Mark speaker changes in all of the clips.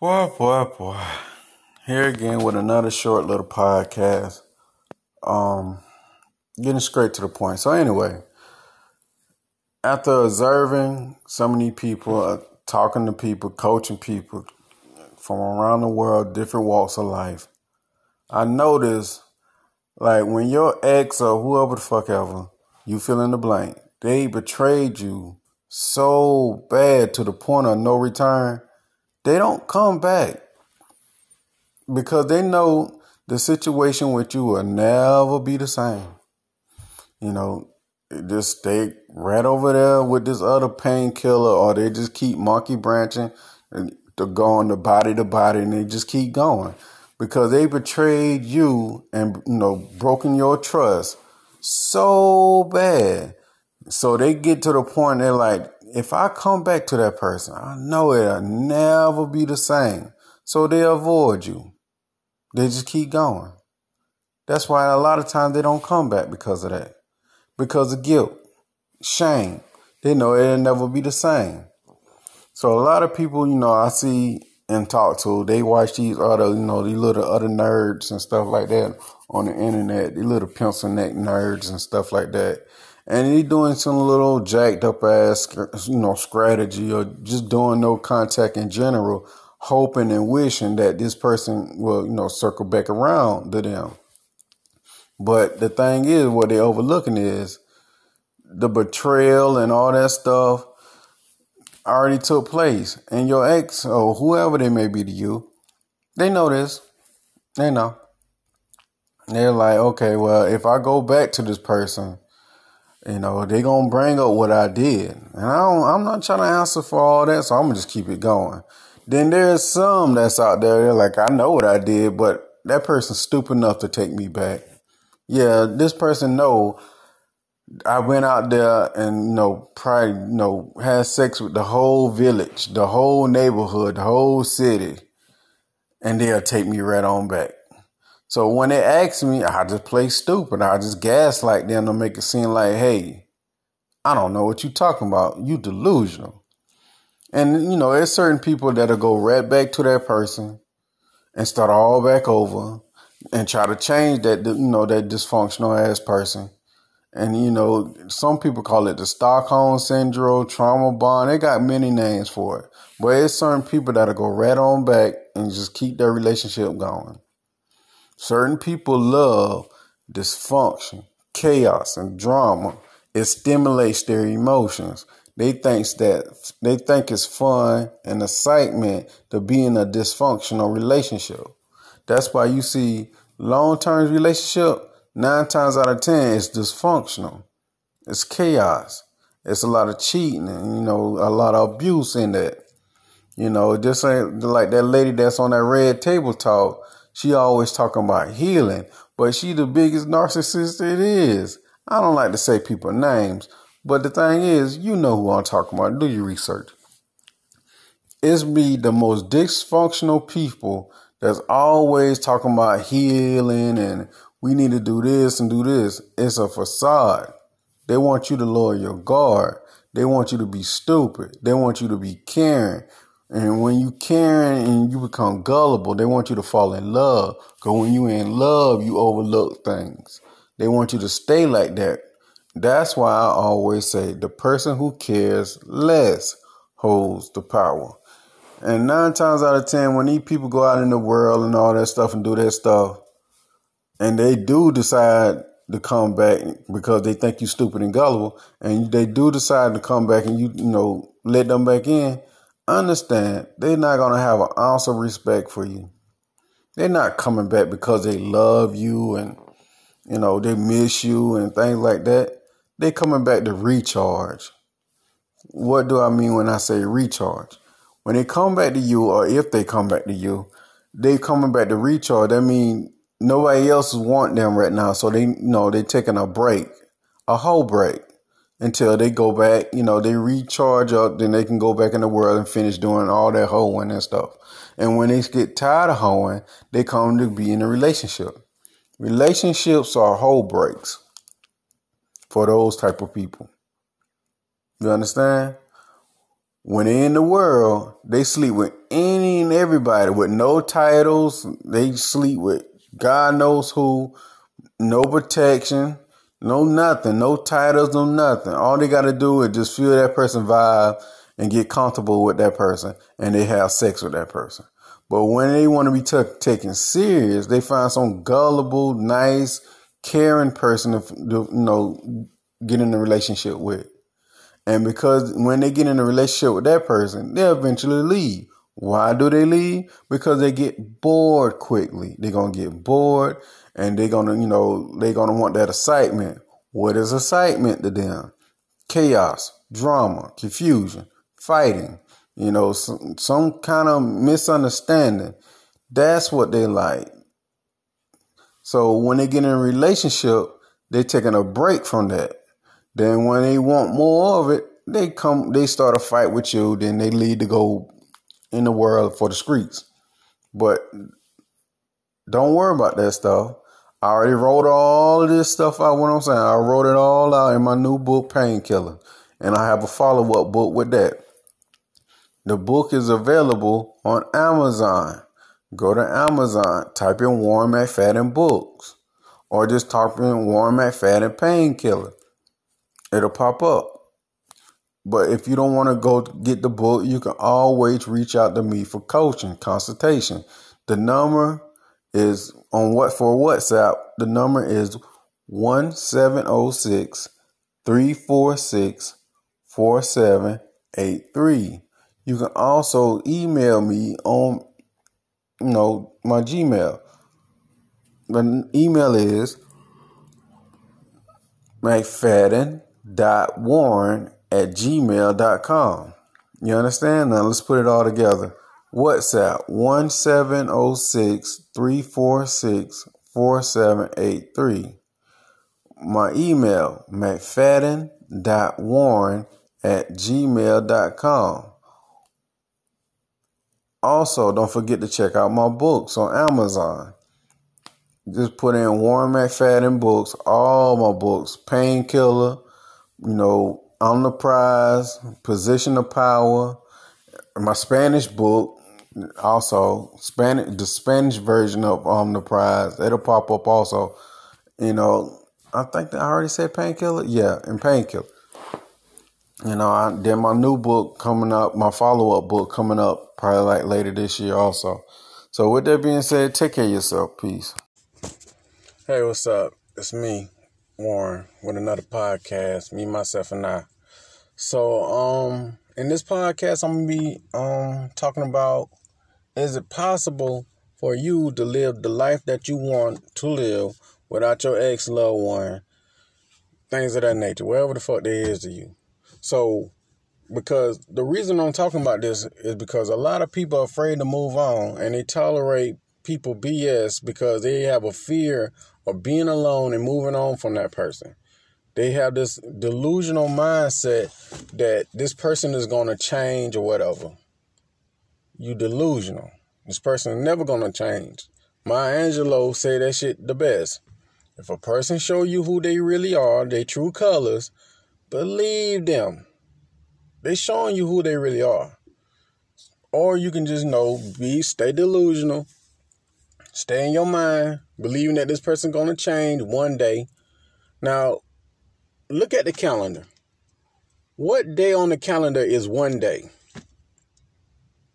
Speaker 1: Boy, boy, boy. Here again with another short little podcast. Um, getting straight to the point. So anyway, after observing so many people, uh, talking to people, coaching people from around the world, different walks of life, I noticed like when your ex or whoever the fuck ever, you fill in the blank, they betrayed you so bad to the point of no return, they don't come back because they know the situation with you will never be the same. You know, just stay right over there with this other painkiller, or they just keep monkey branching and to going to body to body, and they just keep going because they betrayed you and you know broken your trust so bad. So they get to the point they're like, if I come back to that person, I know it'll never be the same. So they avoid you. They just keep going. That's why a lot of times they don't come back because of that. Because of guilt, shame. They know it'll never be the same. So a lot of people, you know, I see and talk to, they watch these other, you know, these little other nerds and stuff like that on the internet, these little pencil neck nerds and stuff like that and he doing some little jacked up ass, you know, strategy or just doing no contact in general, hoping and wishing that this person will, you know, circle back around to them. But the thing is, what they're overlooking is the betrayal and all that stuff already took place. And your ex or whoever they may be to you, they know this. They know. They're like, okay, well, if I go back to this person, you know, they gonna bring up what I did. And I don't, I'm not trying to answer for all that, so I'm gonna just keep it going. Then there's some that's out there, they're like, I know what I did, but that person's stupid enough to take me back. Yeah, this person know I went out there and you know, probably you know, had sex with the whole village, the whole neighborhood, the whole city, and they'll take me right on back. So when they ask me, I just play stupid. I just gaslight them to make it seem like, hey, I don't know what you're talking about. You delusional. And you know, there's certain people that'll go right back to that person and start all back over and try to change that you know that dysfunctional ass person. And you know, some people call it the Stockholm syndrome, trauma bond. They got many names for it. But it's certain people that'll go right on back and just keep their relationship going. Certain people love dysfunction, chaos, and drama. It stimulates their emotions. They think that they think it's fun and excitement to be in a dysfunctional relationship. That's why you see long term relationship nine times out of ten is dysfunctional. It's chaos. It's a lot of cheating and you know a lot of abuse in that. You know, just ain't like that lady that's on that red table talk she always talking about healing, but she the biggest narcissist it is. I don't like to say people names, but the thing is, you know who I'm talking about. Do your research. It's be the most dysfunctional people that's always talking about healing and we need to do this and do this. It's a facade. They want you to lower your guard. They want you to be stupid. They want you to be caring. And when you caring and you become gullible, they want you to fall in love. Because when you in love, you overlook things. They want you to stay like that. That's why I always say the person who cares less holds the power. And nine times out of ten, when these people go out in the world and all that stuff and do that stuff, and they do decide to come back because they think you stupid and gullible, and they do decide to come back and you, you know, let them back in, understand they're not going to have an ounce of respect for you. They're not coming back because they love you and, you know, they miss you and things like that. They're coming back to recharge. What do I mean when I say recharge? When they come back to you, or if they come back to you, they coming back to recharge. That means nobody else is want them right now. So they, you know, they taking a break, a whole break until they go back, you know, they recharge up, then they can go back in the world and finish doing all that hoeing and stuff. And when they get tired of hoeing, they come to be in a relationship. Relationships are whole breaks for those type of people. You understand? when they in the world, they sleep with any and everybody with no titles. They sleep with God knows who, no protection, no nothing, no titles, no nothing. All they got to do is just feel that person vibe and get comfortable with that person, and they have sex with that person. But when they want to be t- taken serious, they find some gullible, nice, caring person to, to you know get in a relationship with. And because when they get in a relationship with that person, they'll eventually leave. Why do they leave? Because they get bored quickly. They're gonna get bored and they're gonna, you know, they're gonna want that excitement. What is excitement to them? Chaos, drama, confusion, fighting, you know, some, some kind of misunderstanding. That's what they like. So when they get in a relationship, they're taking a break from that. Then when they want more of it, they come they start a fight with you, then they lead to go in the world for the streets. But don't worry about that stuff. I already wrote all of this stuff out. What I'm saying, I wrote it all out in my new book, Painkiller, and I have a follow up book with that. The book is available on Amazon. Go to Amazon, type in Warren McFadden books, or just type in Warren McFadden painkiller it'll pop up. But if you don't want to go get the book, you can always reach out to me for coaching, consultation. The number is on what for WhatsApp. The number is 1706 346 4783. You can also email me on you know my Gmail. The email is McFadden dot warren at gmail.com. You understand? Now let's put it all together. WhatsApp 1706 346 4783. My email, mcfadden.warren at gmail.com. Also, don't forget to check out my books on Amazon. Just put in Warren McFadden books, all my books, Painkiller, you know, on the prize, position of power. My Spanish book, also Spanish, the Spanish version of um the prize, it'll pop up also. You know, I think I already said painkiller. Yeah, and painkiller. You know, I, then my new book coming up, my follow up book coming up probably like later this year also. So with that being said, take care of yourself. Peace. Hey, what's up? It's me. Warren with another podcast, me, myself, and I. So, um, in this podcast, I'm gonna be um talking about is it possible for you to live the life that you want to live without your ex loved one, things of that nature, whatever the fuck there is to you. So, because the reason I'm talking about this is because a lot of people are afraid to move on and they tolerate people BS because they have a fear of being alone and moving on from that person. They have this delusional mindset that this person is going to change or whatever. You delusional. This person is never going to change. Maya Angelou say that shit the best. If a person show you who they really are, their true colors, believe them. They showing you who they really are. Or you can just know, be stay delusional, stay in your mind, believing that this person gonna change one day. Now, look at the calendar. What day on the calendar is one day?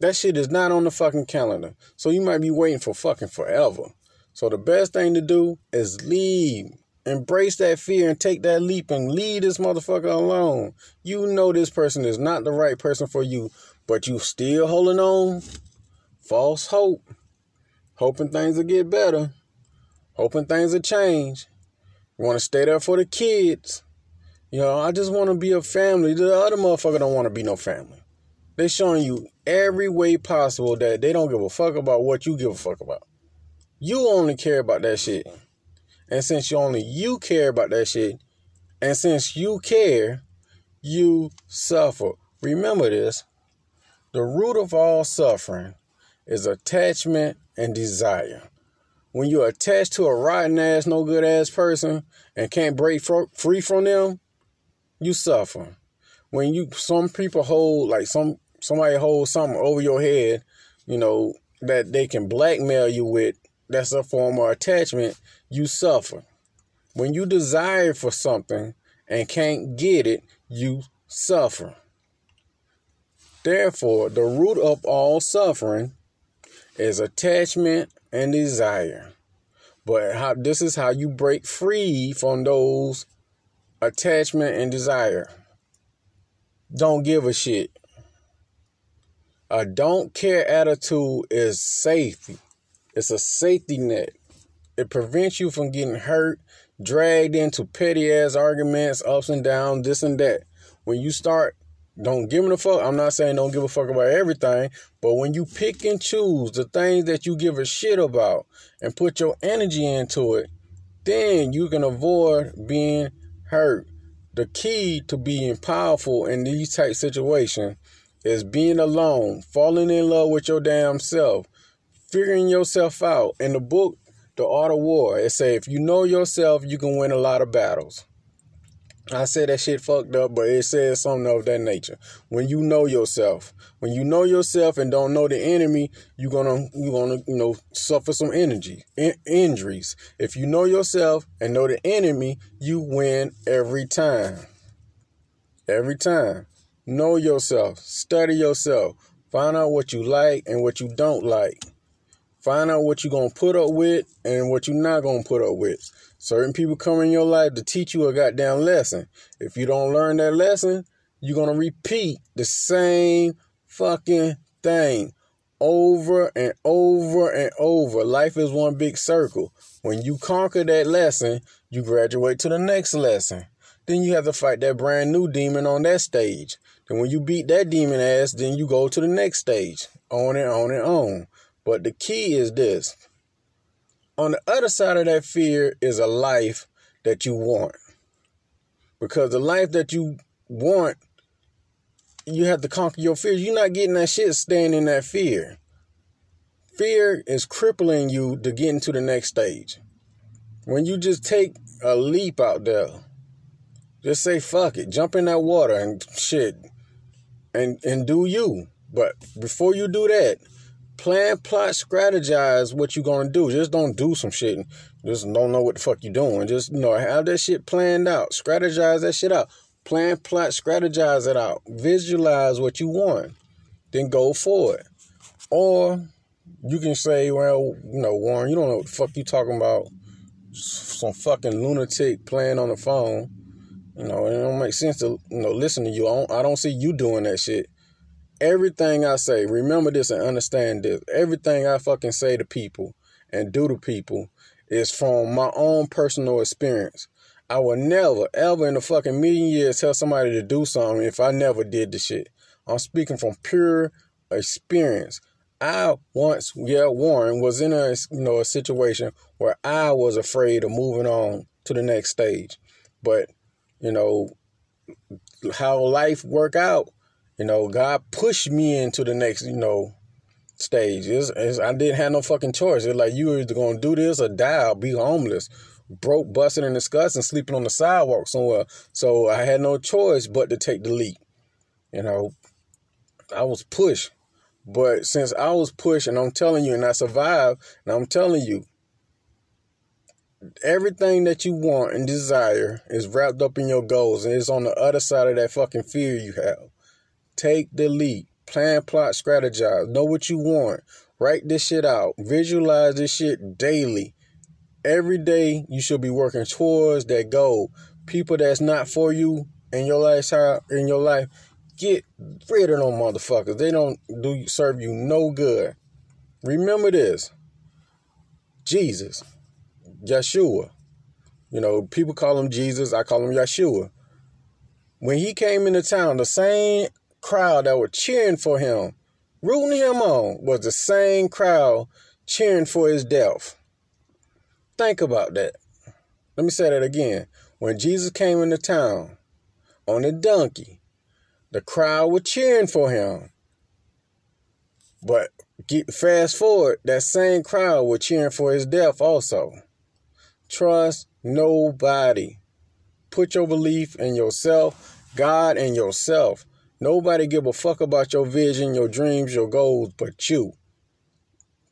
Speaker 1: That shit is not on the fucking calendar. So you might be waiting for fucking forever. So the best thing to do is leave. Embrace that fear and take that leap and leave this motherfucker alone. You know this person is not the right person for you, but you still holding on. False hope. Hoping things will get better hoping things will change. You want to stay there for the kids. You know, I just want to be a family. The other motherfucker don't want to be no family. They showing you every way possible that they don't give a fuck about what you give a fuck about. You only care about that shit. And since you only you care about that shit, and since you care, you suffer. Remember this. The root of all suffering is attachment and desire when you're attached to a rotten ass, no good ass person and can't break free from them, you suffer. When you, some people hold, like some somebody holds something over your head, you know, that they can blackmail you with, that's a form of attachment, you suffer. When you desire for something and can't get it, you suffer. Therefore, the root of all suffering is attachment and desire. But how this is how you break free from those attachment and desire. Don't give a shit. A don't care attitude is safety. It's a safety net. It prevents you from getting hurt, dragged into petty ass arguments, ups and downs, this and that. When you start, don't give a fuck. I'm not saying don't give a fuck about everything, but when you pick and choose the things that you give a shit about and put your energy into it, then you can avoid being hurt. The key to being powerful in these type situations is being alone, falling in love with your damn self, figuring yourself out. In the book, The Art of War, it say if you know yourself, you can win a lot of battles. I said that shit fucked up, but it says something of that nature. When you know yourself, when you know yourself and don't know the enemy, you're gonna you're gonna you know suffer some energy in, injuries. If you know yourself and know the enemy, you win every time. Every time. Know yourself. Study yourself. Find out what you like and what you don't like. Find out what you're gonna put up with and what you're not gonna put up with. Certain people come in your life to teach you a goddamn lesson. If you don't learn that lesson, you're going to repeat the same fucking thing over and over and over. Life is one big circle. When you conquer that lesson, you graduate to the next lesson. Then you have to fight that brand new demon on that stage. Then when you beat that demon ass, then you go to the next stage. On and on and on. But the key is this on the other side of that fear is a life that you want. Because the life that you want, you have to conquer your fears. You're not getting that shit staying in that fear. Fear is crippling you to get into the next stage. When you just take a leap out there, just say fuck it, jump in that water and shit and and do you. But before you do that, plan, plot, strategize what you're gonna do. Just don't do some shit. Just don't know what the fuck you're doing. Just you know, have that shit planned out. Strategize that shit out. Plan, plot, strategize it out. Visualize what you want. Then go for it. Or you can say, well, you know, Warren, you don't know what the fuck you talking about. Some fucking lunatic playing on the phone. You know, it don't make sense to you know listen to you. I don't, I don't see you doing that shit everything I say, remember this and understand this. Everything I fucking say to people and do to people is from my own personal experience. I will never, ever in a fucking million years tell somebody to do something if I never did the shit. I'm speaking from pure experience. I once, yeah, Warren was in a you know a situation where I was afraid of moving on to the next stage, but you know how life work out you know, God pushed me into the next, you know, stage. It's, it's, I didn't have no fucking choice. It's like you were either gonna do this or die or be homeless, broke, busting and disgusting, sleeping on the sidewalk somewhere. So I had no choice but to take the leap. You know, I was pushed. But since I was pushed and I'm telling you and I survived, and I'm telling you, everything that you want and desire is wrapped up in your goals and it's on the other side of that fucking fear you have. Take the leap. Plan, plot, strategize. Know what you want. Write this shit out. Visualize this shit daily. Every day you should be working towards that goal. People that's not for you in your lifestyle, in your life, get rid of them motherfuckers. They don't do serve you no good. Remember this. Jesus, Yeshua. You know, people call him Jesus. I call him Yeshua. When he came into town, the same crowd that were cheering for him, rooting him on, was the same crowd cheering for his death. Think about that. Let me say that again. When Jesus came into town on a donkey, the crowd were cheering for him. But get fast forward, that same crowd were cheering for his death also. Trust nobody. Put your belief in yourself, God, and yourself. Nobody give a fuck about your vision, your dreams, your goals, but you.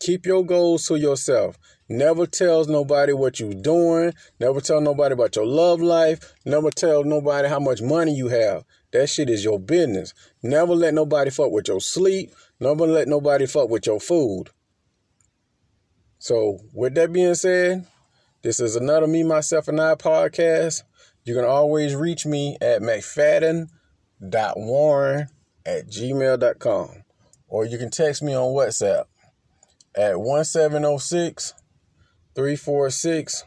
Speaker 1: Keep your goals to yourself. Never tells nobody what you're doing. Never tell nobody about your love life. Never tell nobody how much money you have. That shit is your business. Never let nobody fuck with your sleep. Never let nobody fuck with your food. So, with that being said, this is another Me, Myself, and I podcast. You can always reach me at mcfadden.warren at gmail.com. Or you can text me on WhatsApp at 1706 346.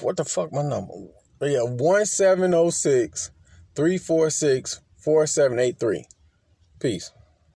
Speaker 1: What the fuck, my number? Yeah, 1706 346 4783. Peace.